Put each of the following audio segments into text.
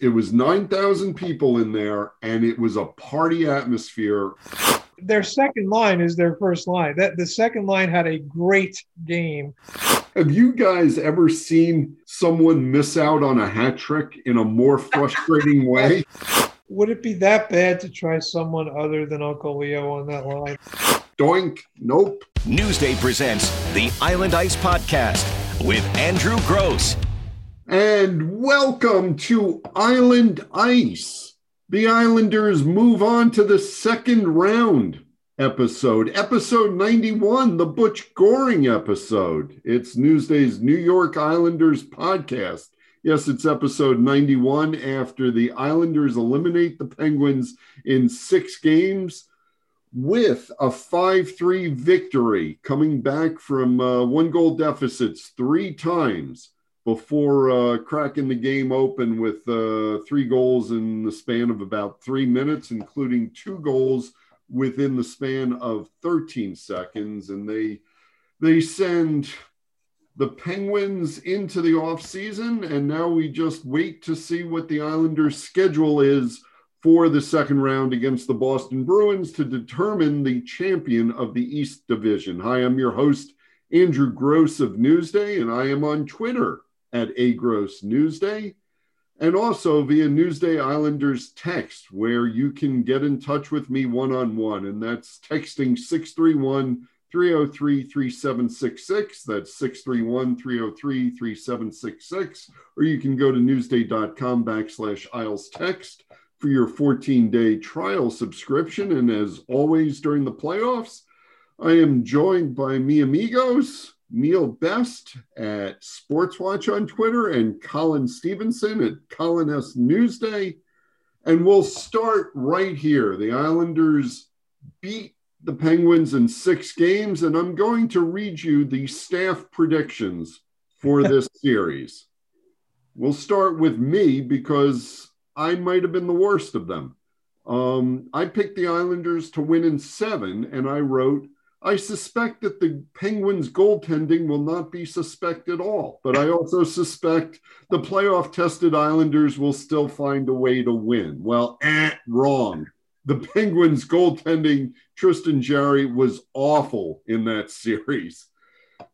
It was 9,000 people in there, and it was a party atmosphere. Their second line is their first line. That the second line had a great game. Have you guys ever seen someone miss out on a hat trick in a more frustrating way? Would it be that bad to try someone other than Uncle Leo on that line? Doink. Nope. Newsday presents the Island Ice Podcast with Andrew Gross. And welcome to Island Ice. The Islanders move on to the second round episode, episode 91, the Butch Goring episode. It's Newsday's New York Islanders podcast. Yes, it's episode 91 after the Islanders eliminate the Penguins in six games with a 5 3 victory, coming back from uh, one goal deficits three times before uh, cracking the game open with uh, three goals in the span of about three minutes, including two goals within the span of 13 seconds. And they they send the Penguins into the offseason, and now we just wait to see what the Islanders' schedule is for the second round against the Boston Bruins to determine the champion of the East Division. Hi, I'm your host, Andrew Gross of Newsday, and I am on Twitter at Agros Newsday, and also via Newsday Islanders text, where you can get in touch with me one on one. And that's texting 631 303 3766. That's 631 303 3766. Or you can go to newsday.com backslash Isles text for your 14 day trial subscription. And as always during the playoffs, I am joined by mi amigos. Neil Best at Sportswatch on Twitter and Colin Stephenson at Colin S. Newsday. And we'll start right here. The Islanders beat the Penguins in six games, and I'm going to read you the staff predictions for this series. We'll start with me because I might have been the worst of them. Um, I picked the Islanders to win in seven, and I wrote I suspect that the Penguins' goaltending will not be suspect at all, but I also suspect the playoff tested Islanders will still find a way to win. Well, eh, wrong. The Penguins' goaltending, Tristan Jarry, was awful in that series.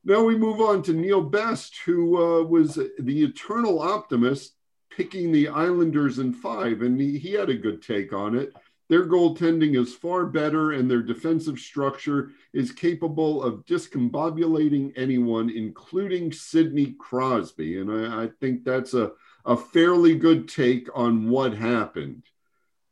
Now we move on to Neil Best, who uh, was the eternal optimist, picking the Islanders in five, and he, he had a good take on it. Their goaltending is far better, and their defensive structure is capable of discombobulating anyone, including Sidney Crosby. And I, I think that's a, a fairly good take on what happened.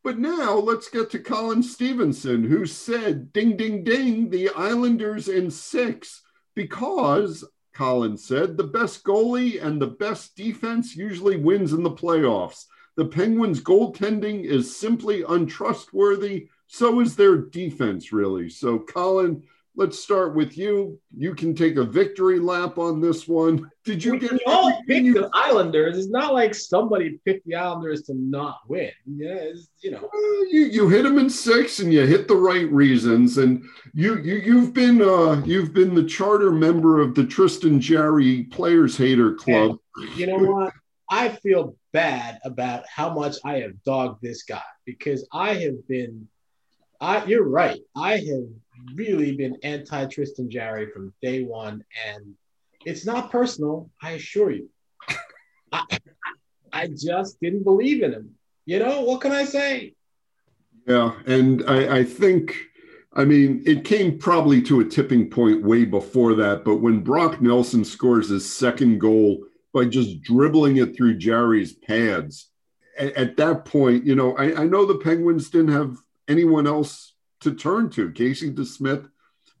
But now let's get to Colin Stephenson, who said, ding, ding, ding, the Islanders in six, because, Colin said, the best goalie and the best defense usually wins in the playoffs. The Penguins' goaltending is simply untrustworthy. So is their defense, really. So, Colin, let's start with you. You can take a victory lap on this one. Did you we get all picked you... the Islanders? It's not like somebody picked the Islanders to not win. Yeah, you know. Uh, you you hit them in six, and you hit the right reasons. And you you you've been uh you've been the charter member of the Tristan Jarry Players Hater Club. And you know what? I feel bad about how much I have dogged this guy because I have been, I you're right. I have really been anti Tristan Jarry from day one, and it's not personal. I assure you. I, I just didn't believe in him. You know what can I say? Yeah, and I, I think. I mean, it came probably to a tipping point way before that, but when Brock Nelson scores his second goal by just dribbling it through Jarry's pads. At, at that point, you know, I, I, know the Penguins didn't have anyone else to turn to. Casey DeSmith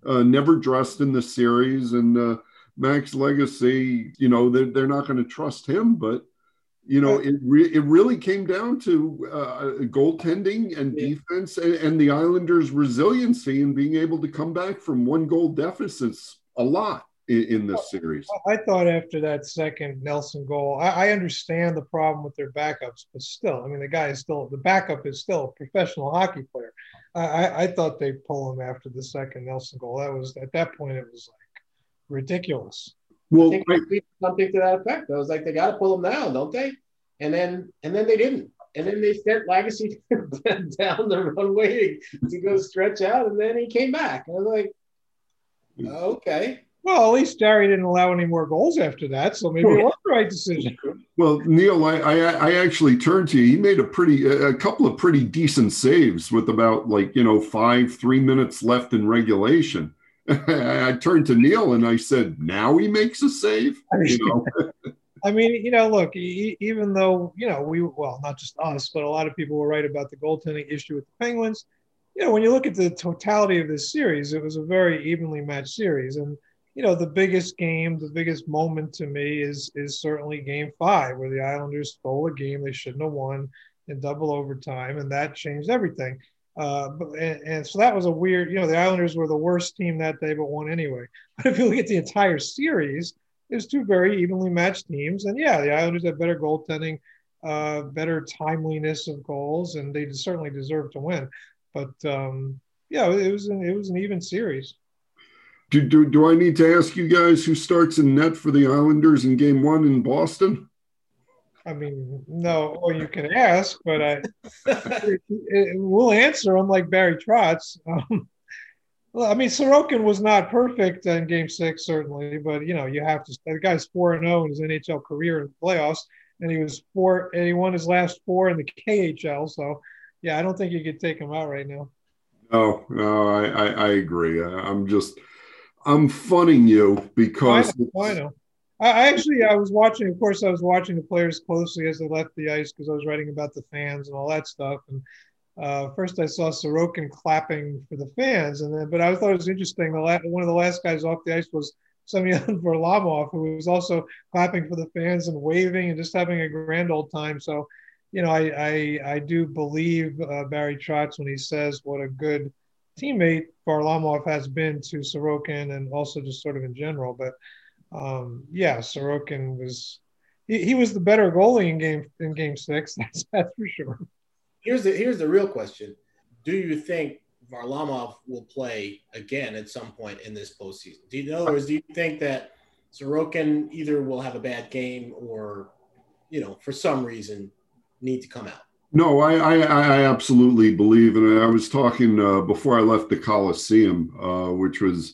uh, never dressed in the series, and uh, Max Lagacé, you know, they're, they're not going to trust him, but you know, it re- it really came down to uh, goaltending and yeah. defense, and, and, the Islanders' resiliency and being able to come back from one goal deficits a lot in, in this series. I thought after that second Nelson goal, I, I, understand the problem with their backups, but still, I mean, the guy is still the backup is still a professional hockey player. I, I thought they pull him after the second Nelson goal. That was at that point, it was like ridiculous. Well, I think something to that effect. I was like, they got to pull him down, don't they? and then and then they didn't. And then they sent Lagacé down the runway to go stretch out, and then he came back. I was like, okay. Well, at least Jarry didn't allow any more goals after that, so maybe it was the right decision. Well, Neil, I, I, I actually turned to you. He made a pretty a couple of pretty decent saves with about like you know five three minutes left in regulation. I turned to Neil and I said, "Now he makes a save." You know? I mean, you know, look, even though you know we well, not just us, but a lot of people were right about the goaltending issue with the Penguins. You know, when you look at the totality of this series, it was a very evenly matched series, and you know, the biggest game, the biggest moment to me is is certainly Game Five, where the Islanders stole a game they shouldn't have won in double overtime, and that changed everything. Uh, but, and, and, so that was a weird, you know, the Islanders were the worst team that day, but won anyway. But if you look at the entire series, it's two very evenly matched teams, and yeah, the Islanders have better goaltending, uh, better timeliness of goals, and they certainly deserve to win. But um, yeah, it was an, it was an even series. Do, do, do I need to ask you guys who starts in net for the Islanders in game one in Boston? I mean, no, or you can ask, but I we'll answer, unlike Barry Trotz. Um, well, I mean, Sorokin was not perfect in game six, certainly, but you know, you have to. The guy's 4 and 0 in his NHL career in the playoffs, and he was four, and he won his last four in the KHL. So, yeah, I don't think you could take him out right now. No, no, I, I, I agree. I'm just I'm funning you because I know. I, actually I was watching. Of course, I was watching the players closely as they left the ice because I was writing about the fans and all that stuff. And uh, first, I saw Sorokin clapping for the fans, and then but I thought it was interesting. The last, one of the last guys off the ice was Semyon Varlamov, who was also clapping for the fans and waving and just having a grand old time. So, you know, I I, I do believe uh, Barry Trotz when he says what a good teammate Varlamov has been to Sorokin and also just sort of in general. But um, yeah, Sorokin was he, he, was the better goalie in game in game six. That's that's for sure. Here's the here's the real question: Do you think Varlamov will play again at some point in this postseason? Do you, words, do you think that Sorokin either will have a bad game or, you know, for some reason, need to come out? No, I, I, I, absolutely believe, and I was talking uh, before I left the Coliseum, uh, which was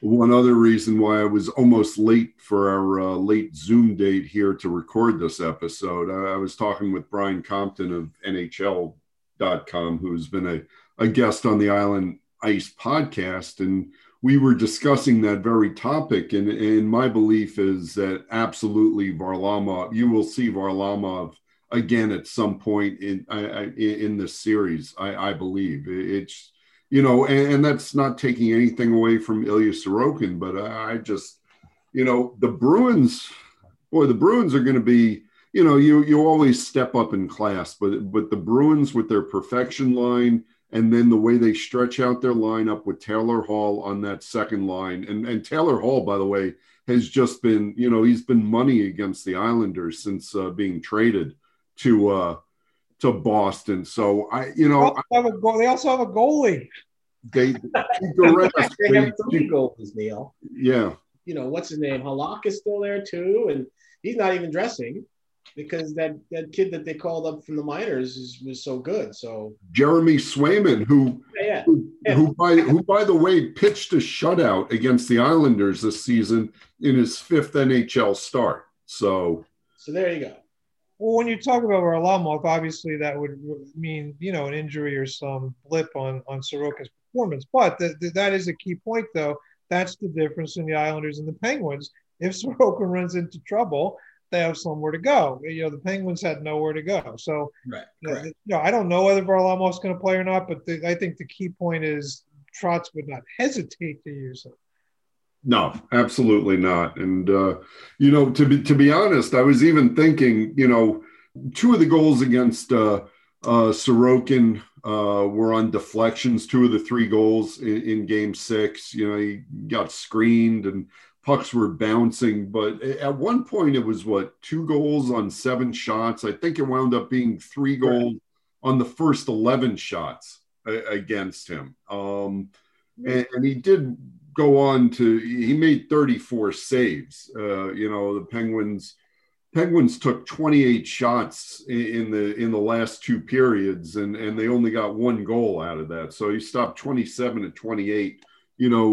one other reason why I was almost late for our uh, late Zoom date here to record this episode. I, I, was talking with Brian Compton of NHL.com, who's been a, a guest on the Island Ice podcast, and we were discussing that very topic. And, and my belief is that absolutely Varlamov, you will see Varlamov – again at some point in in this series. I, I believe it's you know, and, and, that's not taking anything away from Ilya Sorokin, but I, I just you know the Bruins, boy, the Bruins are going to be you know you you always step up in class, but but the Bruins with their perfection line. And then the way they stretch out their lineup with Taylor Hall on that second line, and and Taylor Hall, by the way, has just been, you know, he's been money against the Islanders since uh, being traded to uh to Boston. So I, you know, they also have a, go- they also have a goalie. They, they have three goalies, Neil. Yeah. You know what's his name? Halak is still there too, and he's not even dressing because that that kid that they called up from the minors is, was so good. So Jeremy Swayman, who yeah, who, yeah. who by who by the way pitched a shutout against the Islanders this season in his fifth NHL start. So so there you go. Well, when you talk about Varlamov, obviously that would mean you know an injury or some blip on on Sorokin's performance. But the, the, that is a key point, though. That's the difference in the Islanders and the Penguins. If Sorokin runs into trouble, they have somewhere to go. You know, the Penguins had nowhere to go. So, right, uh, you know, I don't know whether Varlamov's going to play or not, but the, I think the key point is Trotz would not hesitate to use him. No, absolutely not. And uh, you know, to be to be honest, I was even thinking, you know, two of the goals against uh, uh, Sorokin uh, were on deflections. Two of the three goals in, in Game Six, you know, he got screened and pucks were bouncing. But at one point, it was what two goals on seven shots. I think it wound up being three goals on the first eleven shots against him. Um, and, and he did go on to he made 34 saves. Uh, you know, the Penguins Penguins took 28 shots in the in the last two periods, and and they only got one goal out of that. So he stopped 27 to 28. You know,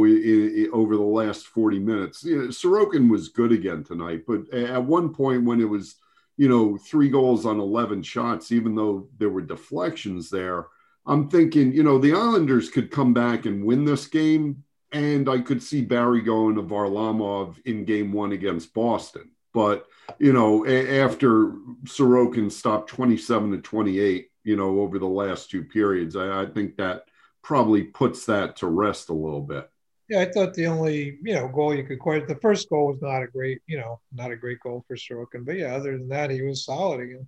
over the last 40 minutes, you know, Sorokin was good again tonight. But at one point, when it was, you know, three goals on 11 shots, even though there were deflections there, I'm thinking, you know, the Islanders could come back and win this game, and I could see Barry going to Varlamov in Game One against Boston but you know, a- after Sorokin stopped 27 to 28, you know, over the last two periods, I, I think that probably puts that to rest a little bit. Yeah, I thought the only you know goal you could quite the first goal was not a great you know not a great goal for Sorokin, but yeah, other than that, he was solid again.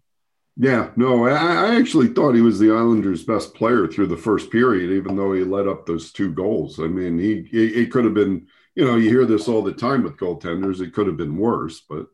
Yeah, no, I, I actually thought he was the Islanders' best player through the first period, even though he let up those two goals. I mean, he he could have been you know, you hear this all the time with goaltenders. It could have been worse, but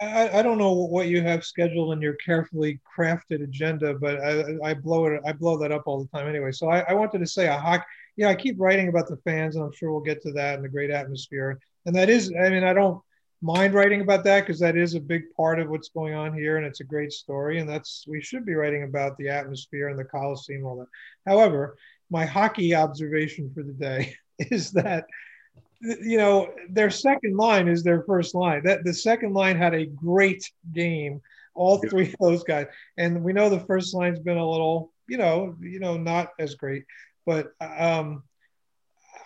I, I don't know what you have scheduled in your carefully crafted agenda, but I, I blow it. I blow that up all the time anyway. So I, I wanted to say a hockey. Yeah, I keep writing about the fans, and I'm sure we'll get to that and the great atmosphere. And that is, I mean, I don't mind writing about that because that is a big part of what's going on here, and it's a great story. And that's we should be writing about the atmosphere and the Coliseum, all that. However, my hockey observation for the day is that you know, their second line is their first line. That the second line had a great game. All three of those guys, and we know the first line's been a little, you know, you know, not as great. But um,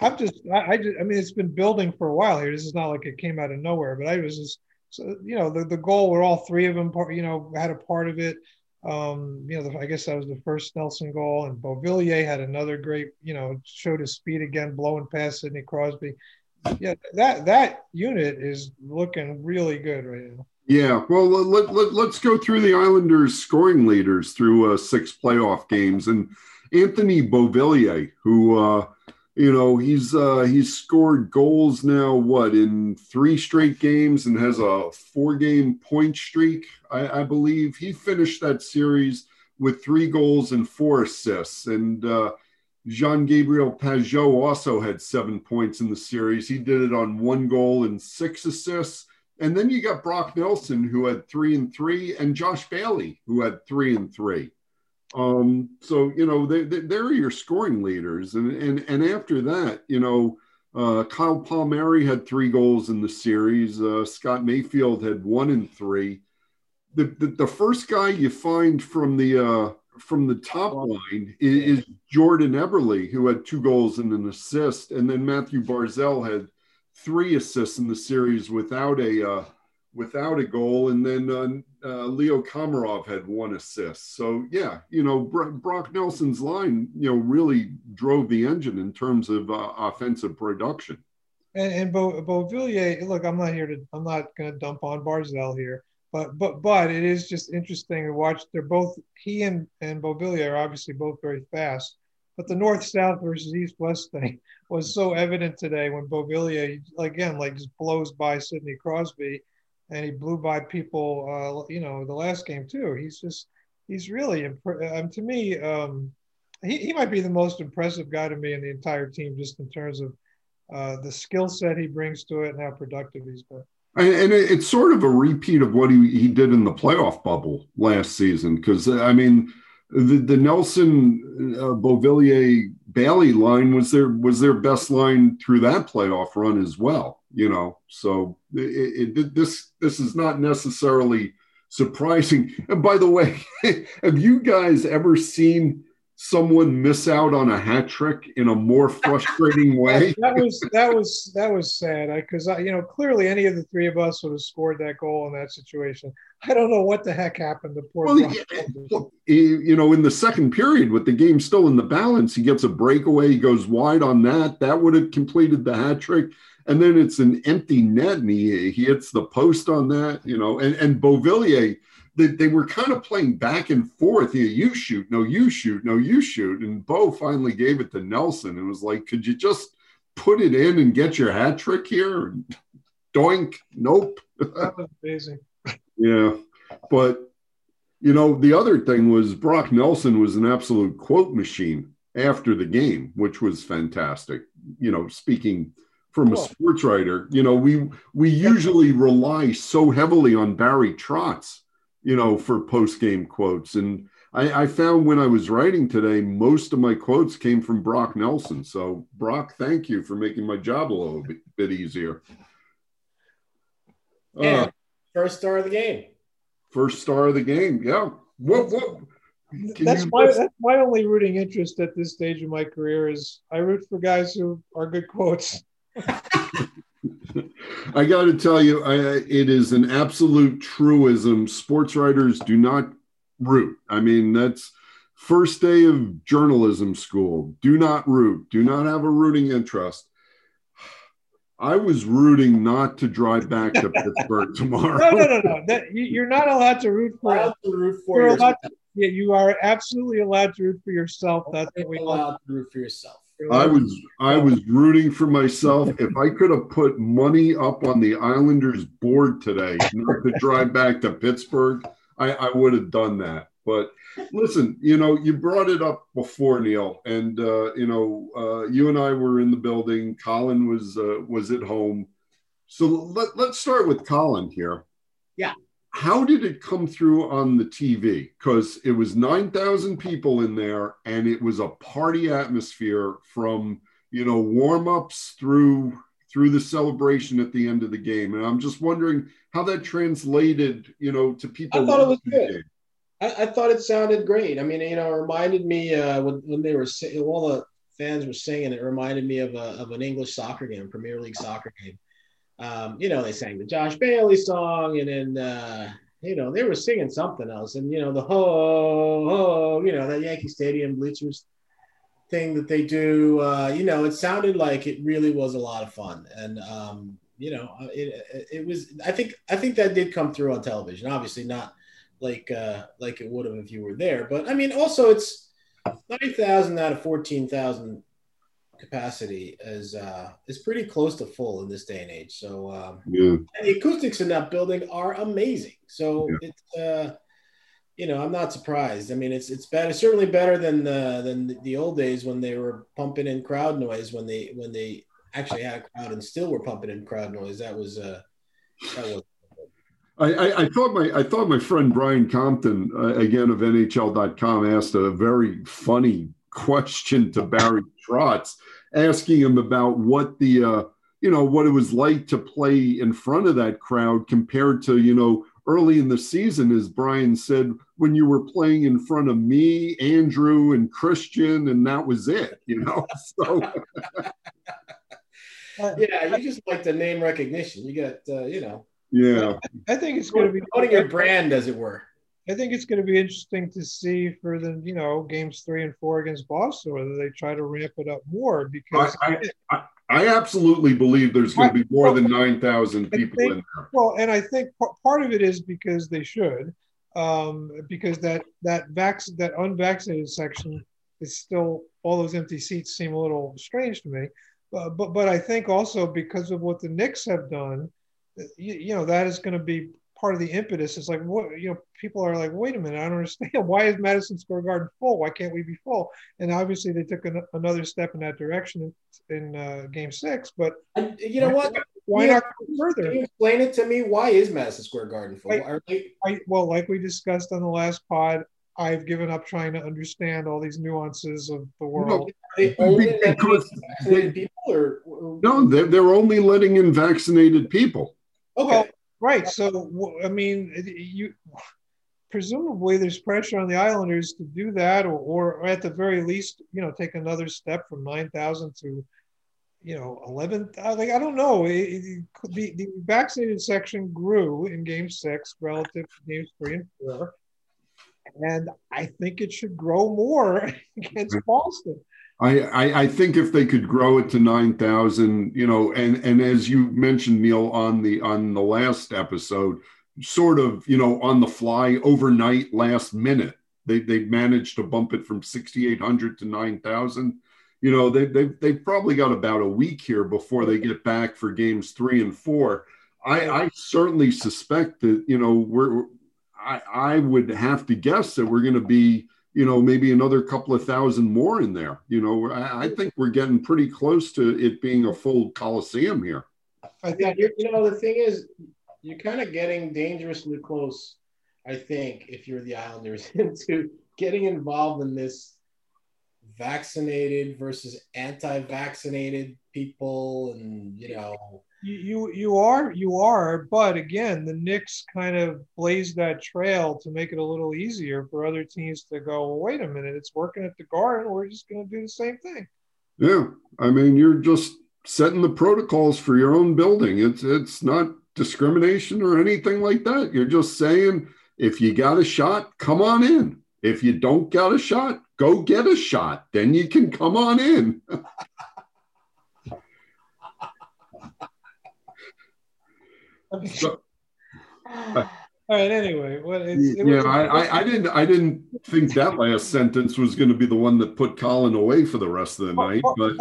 I'm just, I, I just, I mean, it's been building for a while here. This is not like it came out of nowhere. But I was just, so you know, the the goal where all three of them, you know, had a part of it. Um, you know, the, I guess that was the first Nelson goal, and Beauvillier had another great, you know, showed his speed again, blowing past Sidney Crosby yeah, that that unit is looking really good right now. Yeah, well, let, let, let's go through the Islanders' scoring leaders through uh, six playoff games, and Anthony Beauvillier, who uh, you know he's uh, he's scored goals now what in three straight games and has a four-game point streak, I, I believe. He finished that series with three goals and four assists, and uh, Jean Gabriel Pageau also had seven points in the series. He did it on one goal and six assists. And then you got Brock Nelson, who had three and three, and Josh Bailey, who had three and three. Um, so, you know, they, they, they're your scoring leaders. And, and, and after that, you know, uh, Kyle Palmieri had three goals in the series. Uh, Scott Mayfield had one and three. The, the, the first guy you find from the uh, from the top line is, is, Jordan Eberle, who had two goals and an assist, and then Mathew Barzal had three assists in the series without a uh, without a goal, and then uh, uh, Leo Komarov had one assist. So yeah, you know Brock Nelson's line, you know, really drove the engine in terms of uh, offensive production. And, and Bo, Beauvillier, look, I'm not here to, I'm not going to dump on Barzal here but but but it is just interesting to watch. They're both he and and Beauvillier are obviously both very fast, but the north south versus east west thing was so evident today when Beauvillier again like just blows by Sidney Crosby, and he blew by people. Uh, you know the last game too. He's just he's really imp- um, to me. Um, he, he might be the most impressive guy to me in the entire team, just in terms of uh, the skill set he brings to it and how productive he's been. And it's sort of a repeat of what he, he did in the playoff bubble last season. Because, I mean, the, the Nelson uh, Beauvillier Bailey line was their was their best line through that playoff run as well. You know, so it, it, this this is not necessarily surprising. And by the way, have you guys ever seen someone miss out on a hat trick in a more frustrating way. that was that was that was sad because I, you know clearly any of the three of us would have scored that goal in that situation. I don't know what the heck happened to poor. Well, eh, you know, in the second period, with the game still in the balance, he gets a breakaway. He goes wide on that. That would have completed the hat trick. And then it's an empty net, and he, he hits the post on that. You know, and and Beauvillier they, they were kind of playing back and forth. Yeah, you shoot, no, you shoot, no, you shoot. And Bo finally gave it to Nelson and was like, could you just put it in and get your hat trick here? Doink, nope. That was amazing. yeah. But, you know, the other thing was Brock Nelson was an absolute quote machine after the game, which was fantastic. You know, speaking from a sports writer. You know, we we usually rely so heavily on Barry Trotz, you know, for post game quotes. And I, I found when I was writing today, most of my quotes came from Brock Nelson. So Brock, thank you for making my job a little bit, bit easier. Uh, first star of the game. first star of the game. Yeah. What what can that's you my list- that's my only rooting interest at this stage of my career is I root for guys who are good quotes. I got to tell you, I, it is an absolute truism. Sports writers do not root. I mean, that's first day of journalism school. Do not root. Do not have a rooting interest. I was rooting not to drive back to Pittsburgh tomorrow. No, no, no, no. That you, you're not allowed to root for. Allowed to root for You're yourself. allowed to, yeah, you are absolutely allowed to root for yourself. That's what we allowed to root for yourself. I was I was rooting for myself. If I could have put money up on the Islanders board today, not to drive back to Pittsburgh, I, I would have done that. But listen, you know, you brought it up before, Neil, and uh, you know, uh, you and I were in the building. Colin was uh, was at home. So let, let's start with Colin here. Yeah. How did it come through on the TV? Because it was 9,000 people in there and it was a party atmosphere from, you know, warm ups through through the celebration at the end of the game. And I'm just wondering how that translated, you know, to people. I thought it was good. I, I thought it sounded great. I mean, you know, it reminded me uh, when, when they were all the fans were singing. It reminded me of a, of an English soccer game, Premier League soccer game. Um, you know, they sang the Josh Bailey song, and then uh, you know they were singing something else, and you know the ho ho, you know that Yankee Stadium bleachers thing that they do. Uh, you know, it sounded like it really was a lot of fun, and um, you know, it, it, it was. I think I think that did come through on television. Obviously, not like uh, like it would have if you were there. But I mean, also it's nine thousand out of fourteen thousand capacity is uh, is pretty close to full in this day and age. So um, Yeah. and the acoustics in that building are amazing. So Yeah. it's uh, you know I'm not surprised. I mean, it's it's better, certainly better than the than the- the old days when they were pumping in crowd noise when they when they actually had a crowd and still were pumping in crowd noise. That was uh, that was I, I, I thought my I thought my friend Brian Compton uh, again of NHL.com asked a very funny question to Barry Trotz, asking him about what the uh, you know what it was like to play in front of that crowd compared to you know early in the season, as Brian said, when you were playing in front of me, Andrew, and Christian, and that was it. You know, so yeah. You just like the name recognition. You got uh, you know yeah, I think it's going to be. owning your brand, as it were. I think it's going to be interesting to see for the you know games three and four against Boston whether they try to ramp it up more because I, I, I absolutely believe there's going to be more than nine thousand people think- in there. Well, and I think p- part of it is because they should, um, because that that vac- that unvaccinated section is still all those empty seats seem a little strange to me. Uh, but but I think also because of what the Knicks have done, you, you know that is going to be part of the impetus. is like what you know people are like, wait a minute, I don't understand. Why is Madison Square Garden full? Why can't we be full? And obviously they took an, another step in that direction in, in uh, Game Six. But And you know what? why Yeah. not go further? Can you explain it to me? Why is Madison Square Garden full? Right. They, I, well, like we discussed on the last pod, I've given up trying to understand all these nuances of the world. are they only Because letting vaccinated people or, or No, they're, they're only letting in vaccinated people. okay? Right. So, I mean, you presumably there's pressure on the Islanders to do that, or, or at the very least, you know, take another step from nine thousand to, you know, eleven. Uh, like I don't know. It, it, be- the vaccinated section grew in Game Six relative to Games Three and Four, and I think it should grow more against mm-hmm. Boston. I, I, I think if they could grow it to nine thousand, you know, and and as you mentioned, Neil, on the on the last episode, sort of, you know, on the fly overnight, last minute, they they managed to bump it from sixty eight hundred to nine thousand. You know, they they they've probably got about a week here before they get back for games three and four. I, I certainly suspect that you know we're I, I would have to guess that we're going to be you know, maybe another couple of thousand more in there. You know, I, I think we're getting pretty close to it being a full Coliseum here. I think you're, you know, the thing is, you're kind of getting dangerously close, I think, if you're the Islanders, into getting involved in this vaccinated versus anti-vaccinated people and you know you, you are you are, but again, the Knicks kind of blazed that trail to make it a little easier for other teams to go. Well, wait a minute, it's working at the Garden. We're just going to do the same thing. Yeah, I mean, you're just setting the protocols for your own building. It's it's not discrimination or anything like that. You're just saying if you got a shot, come on in. If you don't got a shot, go get a shot. Then you can come on in. So- All right. Anyway, what it's, it yeah, was- I, I, I didn't I didn't think that last sentence was going to be the one that put Colin away for the rest of the night. But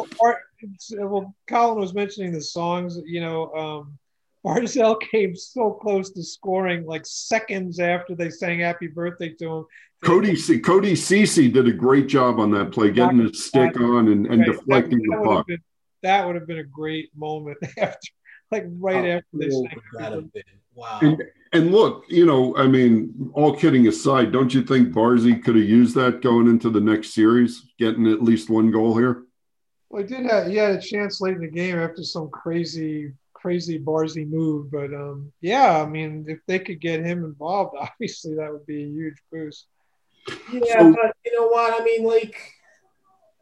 it's- well, Colin was mentioning the songs. You know, um, Barzal came so close to scoring like seconds after they sang "Happy Birthday" to him. Cody C- Cody Cece did a great job on that play, getting his stick on and, and Right, deflecting that, the that have puck. been that would have been a great moment after, like right how after they cool sang. would that have been? Wow. And, and look, you know, I mean, all kidding aside, don't you think Barzy could have used that going into the next series, getting at least one goal here? Well, he did have he had a chance late in the game after some crazy crazy Barzy move, but um, yeah, I mean, if they could get him involved, obviously that would be a huge boost. Yeah, So- but you know what? I mean, like,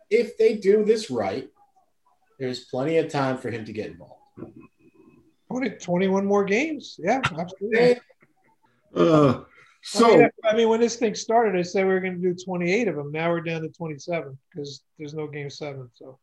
if they do this right, there's plenty of time for him to get involved. 20, 21 more games, yeah, absolutely. Uh, I, mean, so I mean, when this thing started, I said we were going to do 28 of them. Now we're down to 27 because there's no game seven. So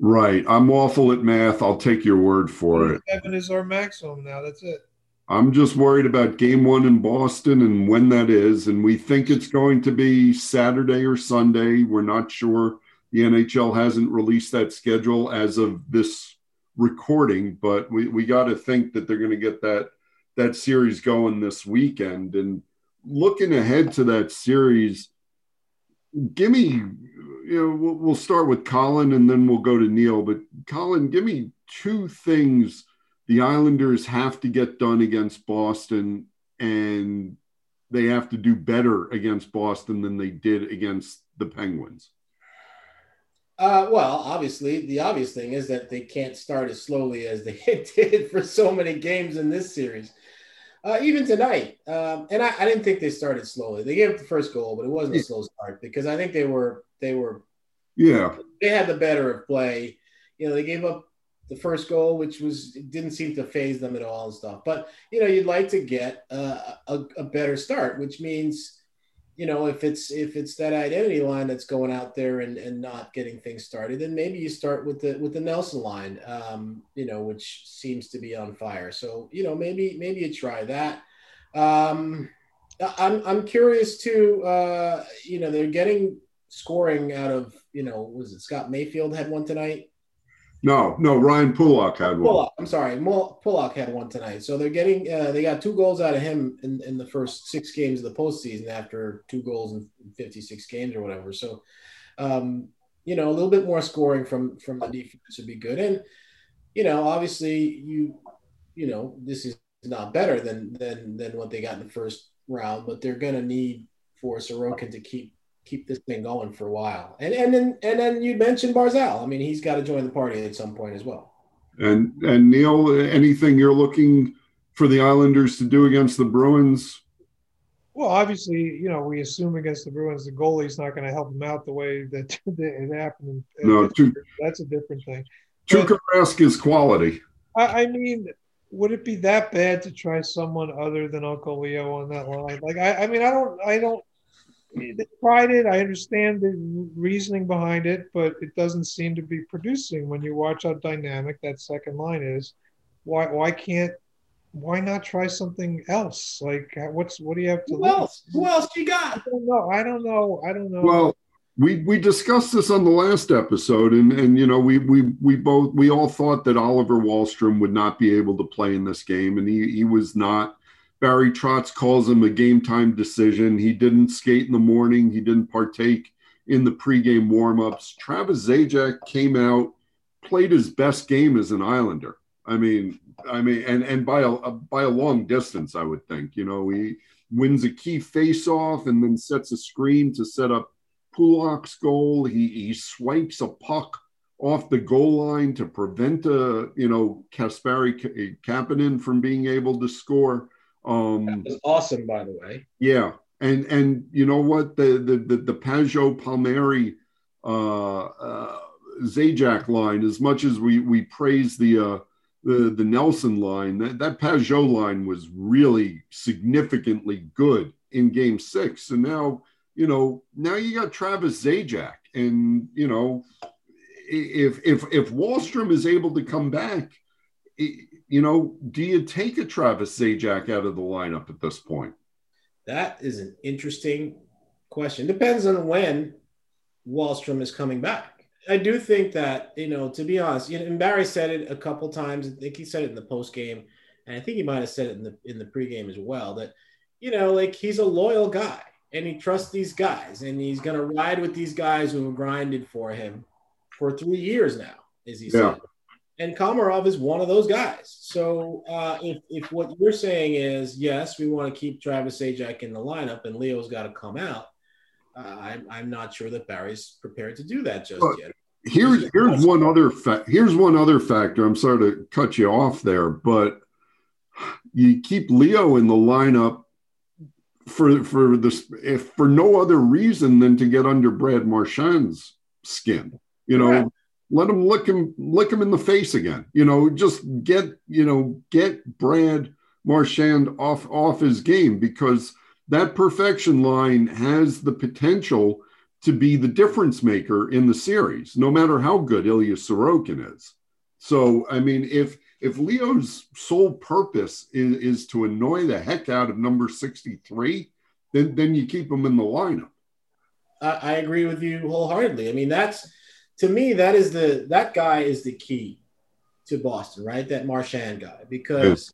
right, I'm awful at math. I'll take your word for it. seven is our maximum now. That's it. I'm just worried about game one in Boston and when that is. And we think it's going to be Saturday or Sunday. We're not sure. The NHL hasn't released that schedule as of this recording, but we, we got to think that they're going to get that that series going this weekend. And looking ahead to that series, give me, you know, we'll, we'll start with Colin and then we'll go to Neil. But Colin, give me two things the Islanders have to get done against Boston and they have to do better against Boston than they did against the Penguins. Uh, well, obviously, the obvious thing is that they can't start as slowly as they did for so many games in this series. Uh, even tonight, um, and I, I didn't think they started slowly. They gave up the first goal, but it wasn't a slow start because I think they were they were Yeah. they had the better of play. You know, they gave up the first goal, which was didn't seem to phase them at all and stuff. But you know, you'd like to get uh, a, a better start, which means, you know, if it's if it's that identity line that's going out there and, and not getting things started, then maybe you start with the with the Nelson line, um, you know, which seems to be on fire. So you know, maybe maybe you try that. Um, I'm I'm curious to uh, you know they're getting scoring out of you know was it Scott Mayfield had one tonight No, no, Ryan Pulock had one. Pulock, I'm sorry, Pulock had one tonight. So they're getting, uh, they got two goals out of him in, in the first six games of the postseason after two goals in 56 games or whatever. So, um, you know, a little bit more scoring from from the defense would be good. And you know, obviously, you you know, this is not better than than than what they got in the first round, but they're gonna need for Sorokin to keep keep this thing going for a while. And and then and then you mentioned Barzal. I mean, he's got to join the party at some point as well. And and Neil, anything you're looking for the Islanders to do against the Bruins? Well, obviously, you know, we assume against the Bruins, the goalie's not going to help them out the way that, that it happened. No, two- that's a different thing. Tuukka Rask is quality. I, I mean, would it be that bad to try someone other than Uncle Leo on that line? Like, I, I mean, I don't, I don't. They tried it. I understand the reasoning behind it, but it doesn't seem to be producing when you watch how dynamic that second line is. Why, why can't, why not try something else? Like, what's, what do you have to? Who lose? else? Who else you got? I got? don't know. I don't know. I don't know. Well, we we discussed this on the last episode, and and you know we we we both we all thought that Oliver Wahlstrom would not be able to play in this game, and he he was not. Barry Trotz calls him a game time decision. He didn't skate in the morning. He didn't partake in the pregame warmups. Travis Zajac came out, played his best game as an Islander. I mean, I mean, and and by a by a long distance, I would think. You know, he wins a key face-off and then sets a screen to set up Pulock's goal. He he swipes a puck off the goal line to prevent a you know Kasperi Kapanen from being able to score. Um, that was awesome, by the way. Yeah, and and you know what the the the, the Pageau Palmieri uh, uh, Zajac line, as much as we we praise the uh, the the Nelson line, that that Pageau line was really significantly good in Game Six, and now you know now you got Travis Zajac, and you know if if if Wahlstrom is able to come back. It, you know, do you take a Travis Zajac out of the lineup at this point? That is an interesting question. Depends on when Wahlstrom is coming back. I do think that, you know, to be honest, you know, and Barry said it a couple times. I think he said it in the post game, and I think he might have said it in the in the pregame as well. That, you know, like he's a loyal guy and he trusts these guys and he's gonna ride with these guys who have grinded for him for three years now, as he yeah. said and Komarov is one of those guys. So uh, if, if what you're saying is yes, we want to keep Travis Zajac in the lineup and Leo's got to come out, uh, I'm, I'm not sure that Barry's prepared to do that just yet. Here's here's one other fa- here's one other factor. I'm sorry to cut you off there, but you keep Leo in the lineup for for this if for no other reason than to get under Brad Marchand's skin. You know, let him lick him lick him in the face again. You know, just get you know get Brad Marchand off off his game because that perfection line has the potential to be the difference maker in the series, no matter how good Ilya Sorokin is. So, I mean, if if Leo's sole purpose is, is to annoy the heck out of number 63, then then you keep him in the lineup. I, I agree with you wholeheartedly. I mean, that's to me, that is the that guy is the key to Boston, right? That Marchand guy, because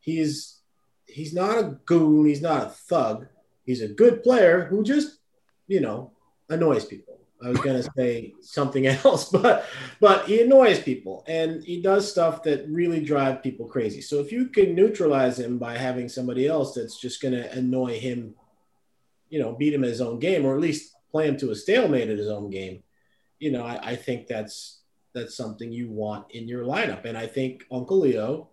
he's he's not a goon, he's not a thug, he's a good player who just, you know, annoys people. I was gonna say something else, but but he annoys people and he does stuff that really drive people crazy. So if you can neutralize him by having somebody else that's just gonna annoy him, you know, beat him at his own game, or at least play him to a stalemate at his own game, you know, I, I think that's that's something you want in your lineup. And I think Uncle Leo,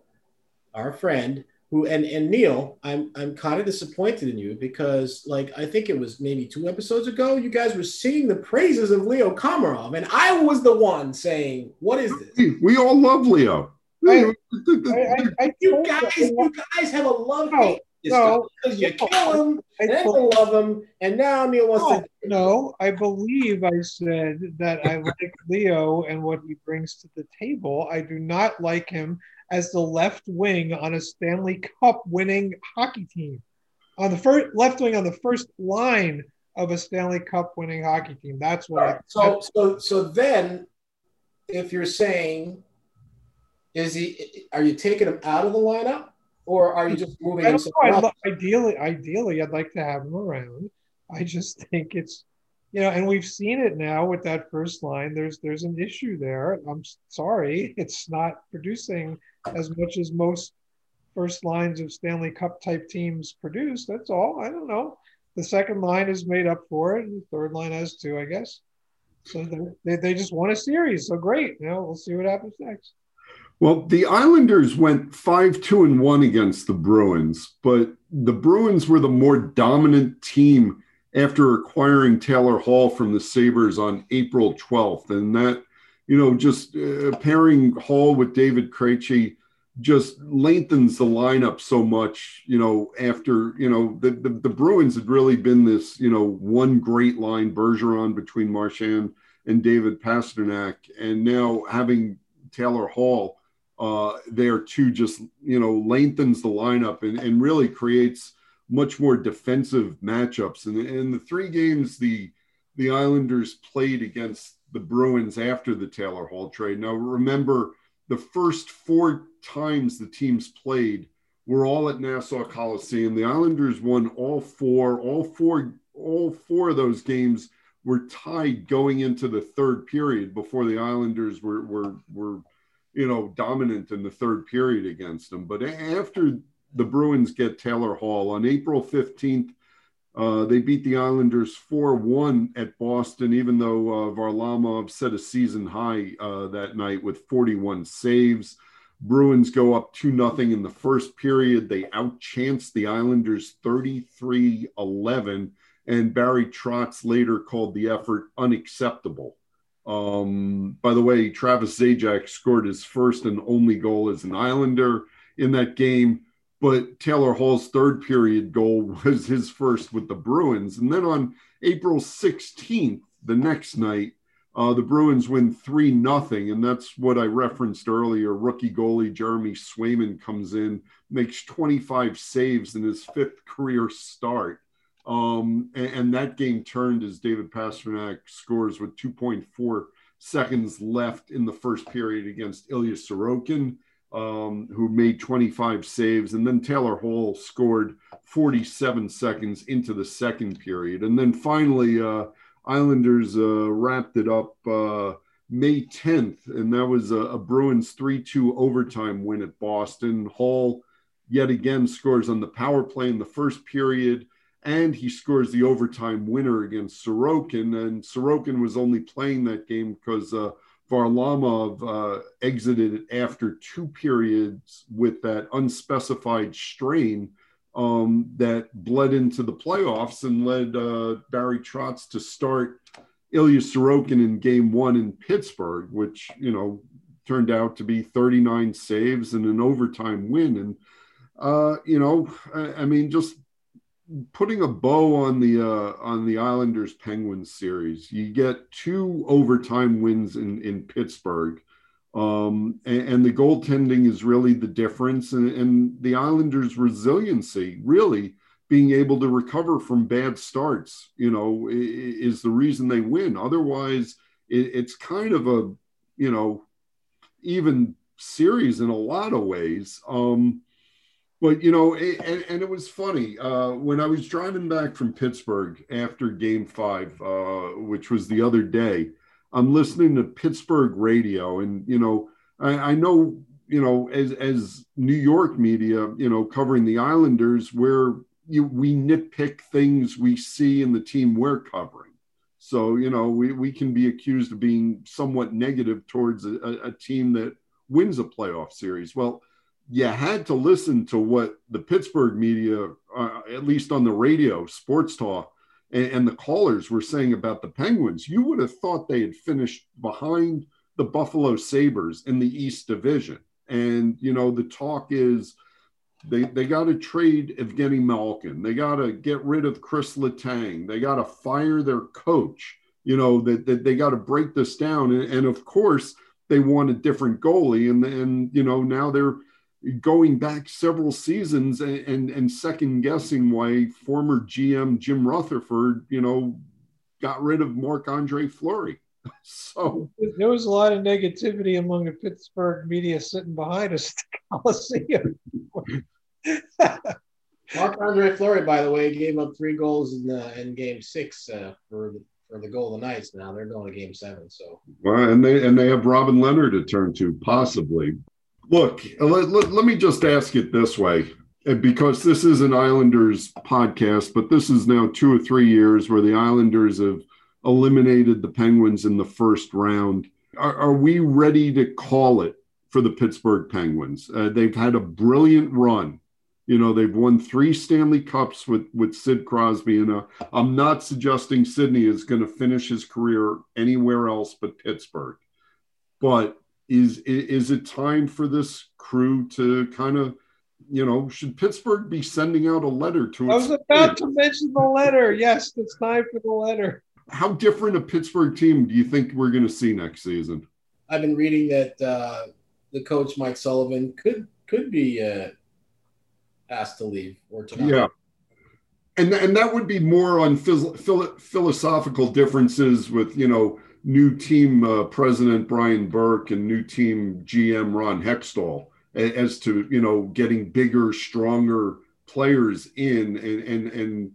our friend, who and and Neil, I'm I'm kind of disappointed in you because like I think it was maybe two episodes ago, you guys were singing the praises of Leo Komarov, and I was the one saying, "What is this?" We all love Leo. I, I, I, you guys, you guys have a love hate no, because you kill him and then you love him, and now Neil wants no, to. No, I believe I said that I like Leo and what he brings to the table. I do not like him as the left wing on a Stanley Cup winning hockey team. On the first left wing on the first line of a Stanley Cup winning hockey team. That's what. Right. I, so so so then, if you're saying, is he? Are you taking him out of the lineup? Or are you just moving him somewhere Ideally, ideally, I'd like to have him around. I just think it's, you know, and we've seen it now with that first line. There's there's an issue there. I'm sorry, it's not producing as much as most first lines of Stanley Cup type teams produce. That's all. I don't know. The second line is made up for it. The third line has too, I guess. So they, they just won a series. So great. You know, we'll see what happens next. Well, the Islanders went 5 2 and 1 against the Bruins, but the Bruins were the more dominant team after acquiring Taylor Hall from the Sabres on April 12th. And that, you know, just uh, pairing Hall with David Krejci just lengthens the lineup so much, you know, after, you know, the, the, the, Bruins had really been this, you know, one great line, Bergeron between Marchand and David Pastrnak. And now having Taylor Hall uh, there too just you know lengthens the lineup and, and really creates much more defensive matchups. And in the three games the the Islanders played against the Bruins after the Taylor Hall trade. Now remember the first four times the teams played were all at Nassau Coliseum. The Islanders won all four. All four, all four of those games were tied going into the third period before the Islanders were were were you know dominant in the third period against them. But after the Bruins get Taylor Hall on April 15th, uh, they beat the Islanders 4 1 at Boston, even though uh, Varlamov set a season high uh, that night with 41 saves. Bruins go up 2 0 in the first period. They outchance the Islanders 33 11, and Barry Trotz later called the effort unacceptable. Um, by the way, Travis Zajac scored his first and only goal as an Islander in that game but Taylor Hall's third period goal was his first with the Bruins. And then on April 16th, the next night, uh, the Bruins win 3 nothing, And that's what I referenced earlier. Rookie goalie Jeremy Swayman comes in, makes 25 saves in his fifth career start. Um, and, and, that game turned as David Pastrnak scores with 2.4 seconds left in the first period against Ilya Sorokin um, who made 25 saves. And then Taylor Hall scored 47 seconds into the second period. And then finally, uh, Islanders uh, wrapped it up uh, May 10th, and that was a, a Bruins 3 2 overtime win at Boston. Hall yet again scores on the power play in the first period. And he scores the overtime winner against Sorokin. And Sorokin was only playing that game because uh, Varlamov uh, exited after two periods with that unspecified strain um, that bled into the playoffs and led uh, Barry Trotz to start Ilya Sorokin in game one in Pittsburgh, which, you know, turned out to be 39 saves and an overtime win. And, uh, you know, I, I mean, just putting a bow on the uh, on the Islanders Penguins series, you get two overtime wins in in Pittsburgh, um, and, and, the goaltending is really the difference, and, and, the Islanders' resiliency really being able to recover from bad starts, you know, is the reason they win. Otherwise, it, it's kind of a you know even series in a lot of ways. Um, but you know, it, and, and, it was funny uh, when I was driving back from Pittsburgh after Game Five, uh, which was the other day. I'm listening to Pittsburgh radio, and you know, I, I know you know as as New York media, you know, covering the Islanders, where you, we nitpick things we see in the team we're covering. So you know, we we can be accused of being somewhat negative towards a, a team that wins a playoff series. Well you had to listen to what the Pittsburgh media, uh, at least on the radio, sports talk, and, and, the callers were saying about the Penguins. You would have thought they had finished behind the Buffalo Sabres in the East Division. And, you know, the talk is they, they got to trade Evgeny Malkin. They got to get rid of Chris Letang. They got to fire their coach. You know, that, that they got to break this down. And, and of course, they want a different goalie. And, and, you know, now they're, going back several seasons and, and, and second guessing why former GM Jim Rutherford, you know, got rid of Marc Andre Fleury. So there was a lot of negativity among the Pittsburgh media sitting behind us at the Coliseum. Marc Andre Fleury, by the way, gave up three goals in the in Game Six uh, for the for the Golden Knights. Now they're going to Game Seven. So well, and they and they have Robin Lehner to turn to possibly. Look, let, let, let me just ask it this way because this is an Islanders podcast, but this is now two or three years where the Islanders have eliminated the Penguins in the first round. Are, are we ready to call it for the Pittsburgh Penguins? Uh, they've had a brilliant run. You know, they've won three Stanley Cups with, with Sid Crosby. And uh, I'm not suggesting Sidney is going to finish his career anywhere else but Pittsburgh. But is is it time for this crew to kind of you know should pittsburgh be sending out a letter to i was about to mention the letter. Yes it's time for the letter. How different a pittsburgh team do you think we're going to see next season? I've been reading that uh, the coach mike sullivan could could be uh, asked to leave or to yeah. and, and that would be more on phys- philo- philosophical differences with you know new team uh, president Brian Burke and new team GM Ron Hextall as to you know getting bigger, stronger players in, and and and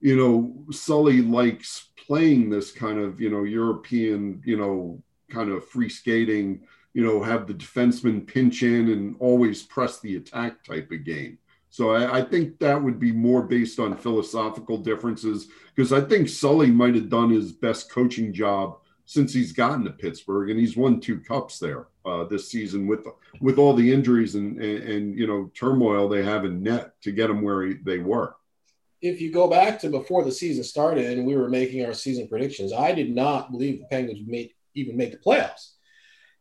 you know Sully likes playing this kind of you know European you know kind of free skating, you know, have the defenseman pinch in and always press the attack type of game. So I, I, think that would be more based on philosophical differences because I think Sully might have done his best coaching job since he's gotten to Pittsburgh and he's won two cups there uh, this season with with all the injuries and, and, and you know turmoil they have in net to get them where he, they were. If you go back to before the season started and we were making our season predictions, I did not believe the Penguins would make, even make the playoffs,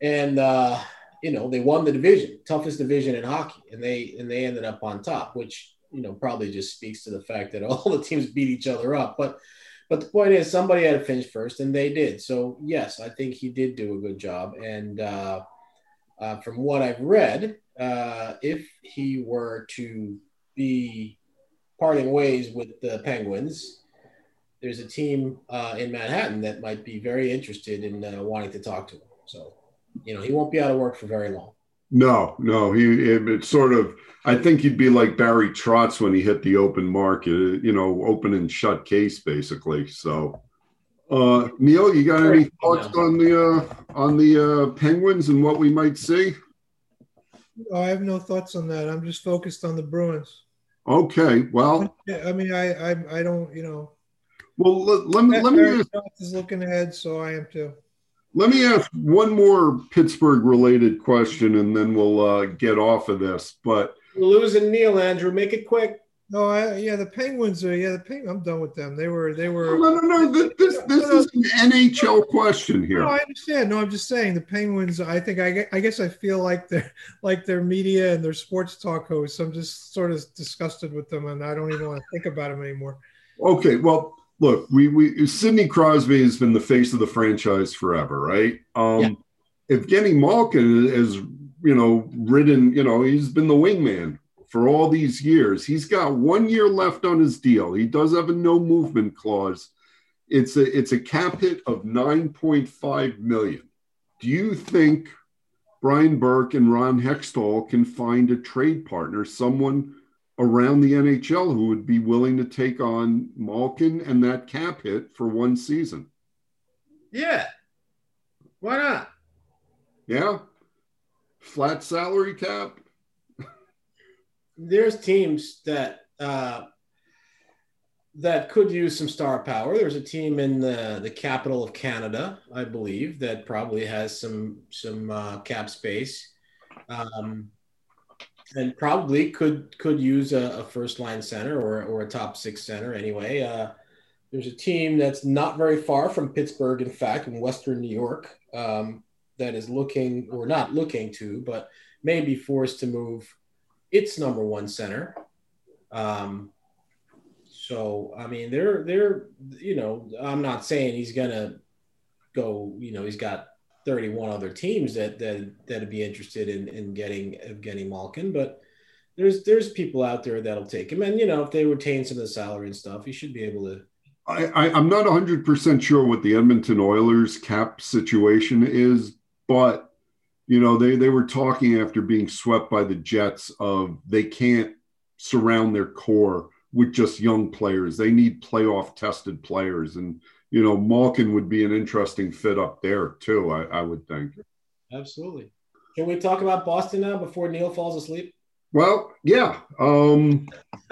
and. Uh, you know they won the division, toughest division in hockey, and they and they ended up on top, which you know probably just speaks to the fact that all the teams beat each other up. But but the point is, somebody had to finish first, and they did. So yes, I think he did do a good job. And uh, uh, from what I've read, uh, if he were to be parting ways with the Penguins, there's a team uh, in Manhattan that might be very interested in uh, wanting to talk to him. So you know, he won't be out of work for very long. No, no, he it's sort of. I think he'd be like Barry Trotz when he hit the open market, you know, open and shut case basically. So, uh, Neil, you got any thoughts on the uh, on the uh, Penguins and what we might see? Oh, I have no thoughts on that. I'm just focused on the Bruins. Okay, well, I mean, I I, I don't, you know. Well, let, let me let me. Is looking ahead, so I am too. Let me ask one more Pittsburgh related question and then we'll uh, get off of this. But We're losing Neil, Andrew. Make it quick. No, I, yeah, the Penguins are yeah, the Peng, I'm done with them. They were they were No, no, no. This this, this is an NHL question here. No, I understand. No, I'm just saying the Penguins, I think I, I guess I feel like they're like their media and their sports talk hosts. I'm just sort of disgusted with them and I don't even want to think about them anymore. Okay, well, look, we we Sidney Crosby has been the face of the franchise forever, right? Um yeah. Evgeny Malkin is, you know, ridden, you know, he's been the wingman for all these years. He's got one year left on his deal. He does have a no movement clause. It's a it's a cap hit of 9.5 million. Do you think Brian Burke and Ron Hextall can find a trade partner, someone around the NHL who would be willing to take on Malkin and that cap hit for one season. Yeah. Why not? Yeah. Flat salary cap. There's teams that uh, that could use some star power. There's a team in the, the capital of Canada, I believe, that probably has some some uh, cap space. Um, and probably could could use a, a, first line center or, or a top six center anyway. Uh, there's a team that's not very far from Pittsburgh, in fact, in Western New York, um, that is looking or not looking to, but may be forced to move its number one center. Um, so I mean, they're they're you know I'm not saying he's gonna go. You know, he's got 31 other teams that that that'd be interested in in getting of getting Malkin, but there's there's people out there that'll take him, and you know if they retain some of the salary and stuff, he should be able to. I, I I'm not 100 percent sure what the Edmonton Oilers cap situation is, but you know they they were talking after being swept by the Jets of they can't surround their core with just young players. They need playoff tested players and you know, Malkin would be an interesting fit up there too. I, I would think. Absolutely. Can we talk about Boston now before Neil falls asleep? Well, yeah. Um,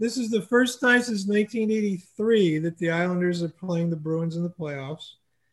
this is the first time since 1983 that the Islanders are playing the Bruins in the playoffs.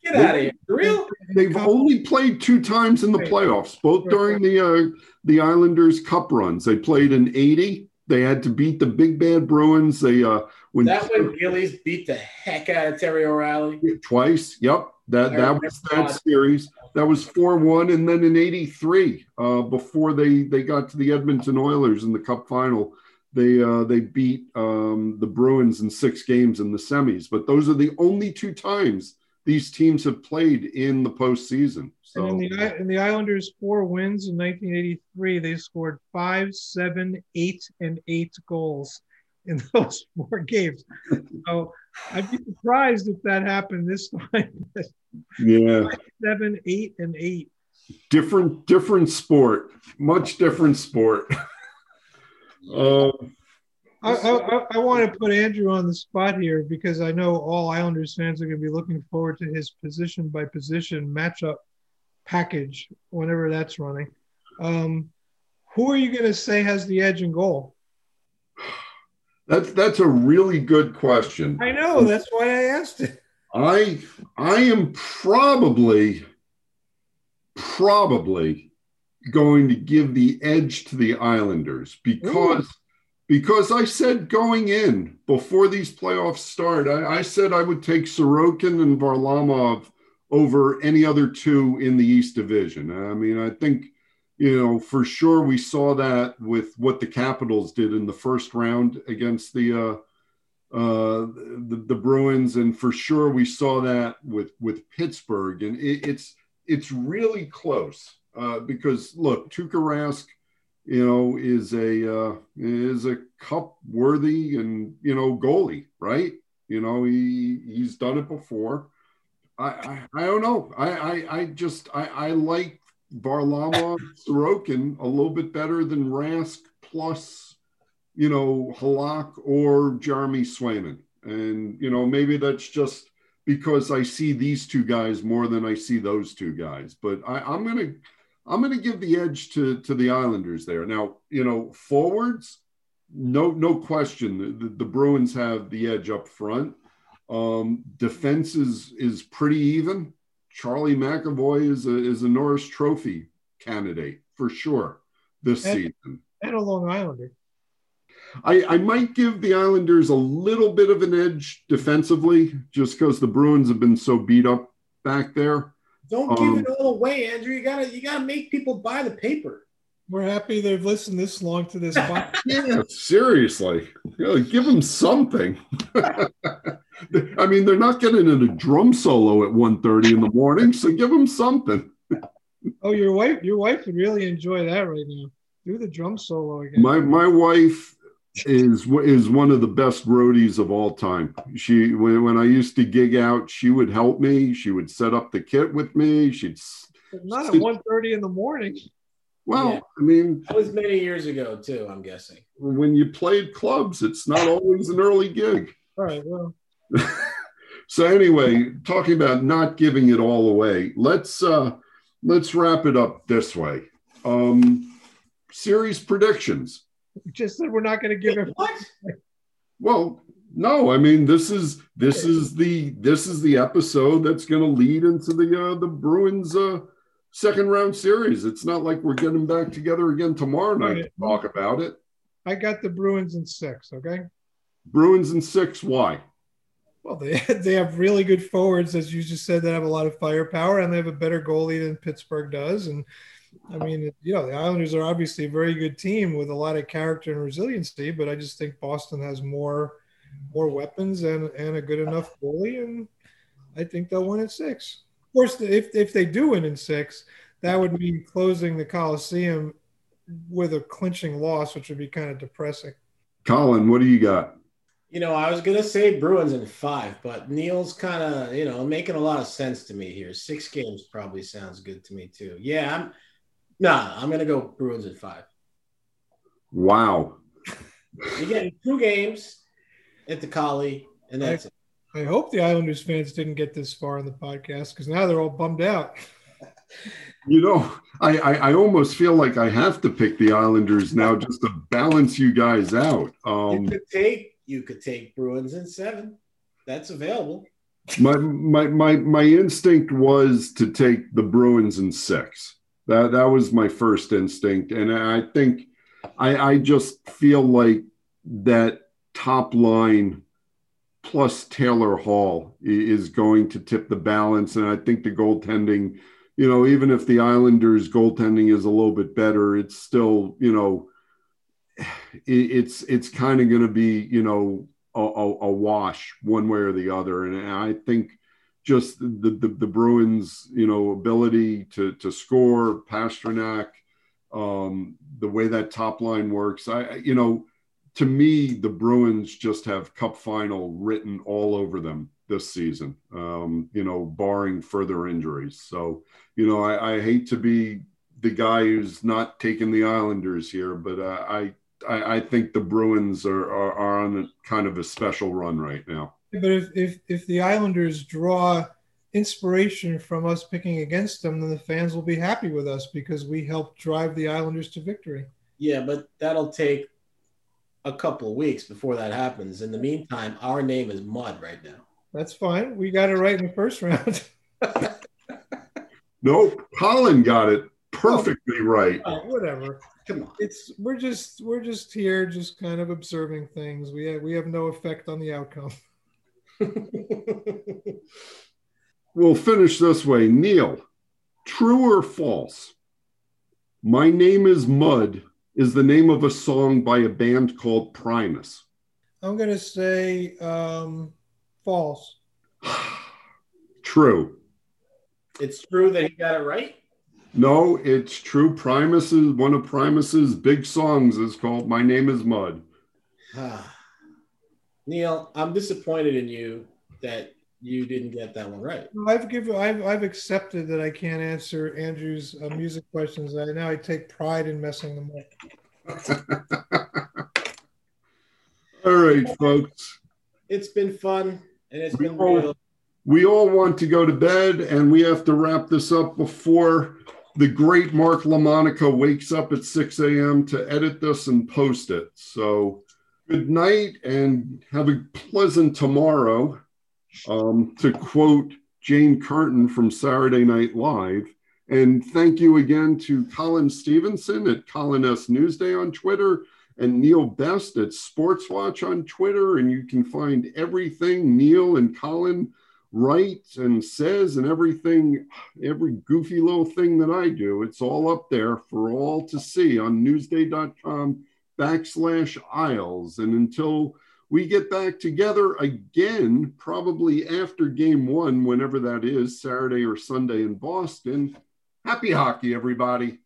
Get out of here! Real? They've only played two times in the playoffs, both during the uh, the Islanders Cup runs. They played in '80 they had to beat the big bad Bruins. They uh when that when Gillies beat the heck out of Terry O'Reilly twice. Yep, that that was that series. That was four one, and then in '83, uh, before they they got to the Edmonton Oilers in the Cup final, they uh, they beat um, the Bruins in six games in the semis. But those are the only two times these teams have played in the postseason. So and in the, in the Islanders' four wins in 1983, they scored five, seven, eight, and eight goals. in those four games. So I'd be surprised if that happened this time. Yeah. Seven, eight, and eight. Different, different sport. Much different sport. uh, I, I, I want to put Andrew on the spot here because I know all Islanders fans are going to be looking forward to his position by position matchup package whenever that's running. Um, who are you going to say has the edge in goal? That's that's a really good question. I know that's why I asked it. I I am probably probably going to give the edge to the Islanders because Ooh. Because I said going in before these playoffs start, I, I said I would take Sorokin and Varlamov over any other two in the East Division. I mean, I think you know, for sure we saw that with what the Capitals did in the first round against the uh, uh, the, the, Bruins, and for sure we saw that with with Pittsburgh, and it, it's it's really close uh, because look, Tuukka Rask, you know, is a uh, is a cup worthy and you know goalie, right? You know, he he's done it before. I, I, I don't know. I, I, I just I, I like Varlamov Sorokin a little bit better than Rask plus, you know, Halak or Jeremy Swayman. And, you know, maybe that's just because I see these two guys more than I see those two guys. But I, I'm gonna I'm gonna give the edge to to the Islanders there. Now, you know, forwards, no, no question. The, the, the Bruins have the edge up front. Um, defense is is pretty even. Charlie McAvoy is a is a Norris Trophy candidate for sure this and, season. And a Long Islander. I, I might give the Islanders a little bit of an edge defensively, just because the Bruins have been so beat up back there. Don't um, give it all away, Andrew. You gotta you gotta make people buy the paper. We're happy they've listened this long to this. yeah, seriously, give them something. I mean, they're not getting in a drum solo at 1.30 in the morning, so give them something. oh, your wife, your wife would really enjoy that right now. Do the drum solo again. My my wife is is one of the best roadies of all time. She when, when I used to gig out, she would help me. She would set up the kit with me. She'd not sit, at 1.30 in the morning. Well, yeah. I mean, that was many years ago too. I'm guessing when you played clubs, it's not always an early gig. All right. Well, so anyway, talking about not giving it all away, let's uh, let's wrap it up this way. Um, series predictions. Just said we're not going to give it. What? Well, no. I mean, this is this is the this is the episode that's going to lead into the uh, the Bruins uh, second round series. It's not like we're getting back together again tomorrow night to talk about it. I got the Bruins in six. Okay. Bruins in six. Why? Well, they they have really good forwards, as you just said, that have a lot of firepower, and they have a better goalie than Pittsburgh does. And I mean, you know, the Islanders are obviously a very good team with a lot of character and resiliency, but I just think Boston has more more weapons and and a good enough goalie, and I think they'll win in six. Of course, if if they do win in six, that would mean closing the Coliseum with a clinching loss, which would be kind of depressing. Colin, what do you got? You know, I was gonna say Bruins in five, but Neil's kind of you know making a lot of sense to me here. Six games probably sounds good to me too. Yeah, I'm. Nah, I'm gonna go Bruins at five. Wow. You're getting two games at the Collie, and that's I, it. I hope the Islanders fans didn't get this far in the podcast because now they're all bummed out. You know, I, I, I almost feel like I have to pick the Islanders now just to balance you guys out. Um, you could take you could take Bruins in seven. That's available. My my my my instinct was to take the Bruins in six. That that was my first instinct, and I think I I just feel like that top line plus Taylor Hall is going to tip the balance, and I think the goaltending. You know, even if the Islanders' goaltending is a little bit better, it's still you know it's it's kind of going to be you know a, a, a, wash one way or the other and i think just the, the, the bruins you know ability to to score Pastrnak, um, the way that top line works i you know to me, the Bruins just have Cup final written all over them this season. Um, you know, barring further injuries. So, you know, I, I, hate to be the guy who's not taking the Islanders here, but uh, I, I, I think the Bruins are, are, are on kind of a special run right now. But if, if if the Islanders draw inspiration from us picking against them, then the fans will be happy with us because we helped drive the Islanders to victory. Yeah, but that'll take a couple of weeks before that happens. In the meantime, our name is Mud right now. That's fine. We got it right in the first round. nope, Colin got it perfectly oh, right. Oh, whatever. Come on. It's we're just we're just here, just kind of observing things. We have we have no effect on the outcome. we'll finish this way. Neil, true or false? My name is Mud is the name of a song by a band called Primus. I'm going to say um, false. true. It's true that he got it right? No, it's true. Primus is one of Primus's big songs is called My Name is Mud. Neil, I'm disappointed in you that you didn't get that one right. I've given, I've, I've accepted that I can't answer Andrew's uh, music questions. I now I take pride in messing them up. all right, folks. It's been fun and it's we been all, real. We all want to go to bed, and we have to wrap this up before the great Mark LaMonica wakes up at 6 a.m. to edit this and post it. So, good night and have a pleasant tomorrow. Um, to quote Jane Curtin from Saturday Night Live. And thank you again to Colin Stephenson at Colin S. Newsday on Twitter and Neil Best at Sports Watch on Twitter. And you can find everything Neil and Colin writes and says and everything, every goofy little thing that I do. It's all up there for all to see on newsday.com backslash Isles. And until we get back together again, probably after game one, whenever that is, Saturday or Sunday in Boston. Happy hockey, everybody.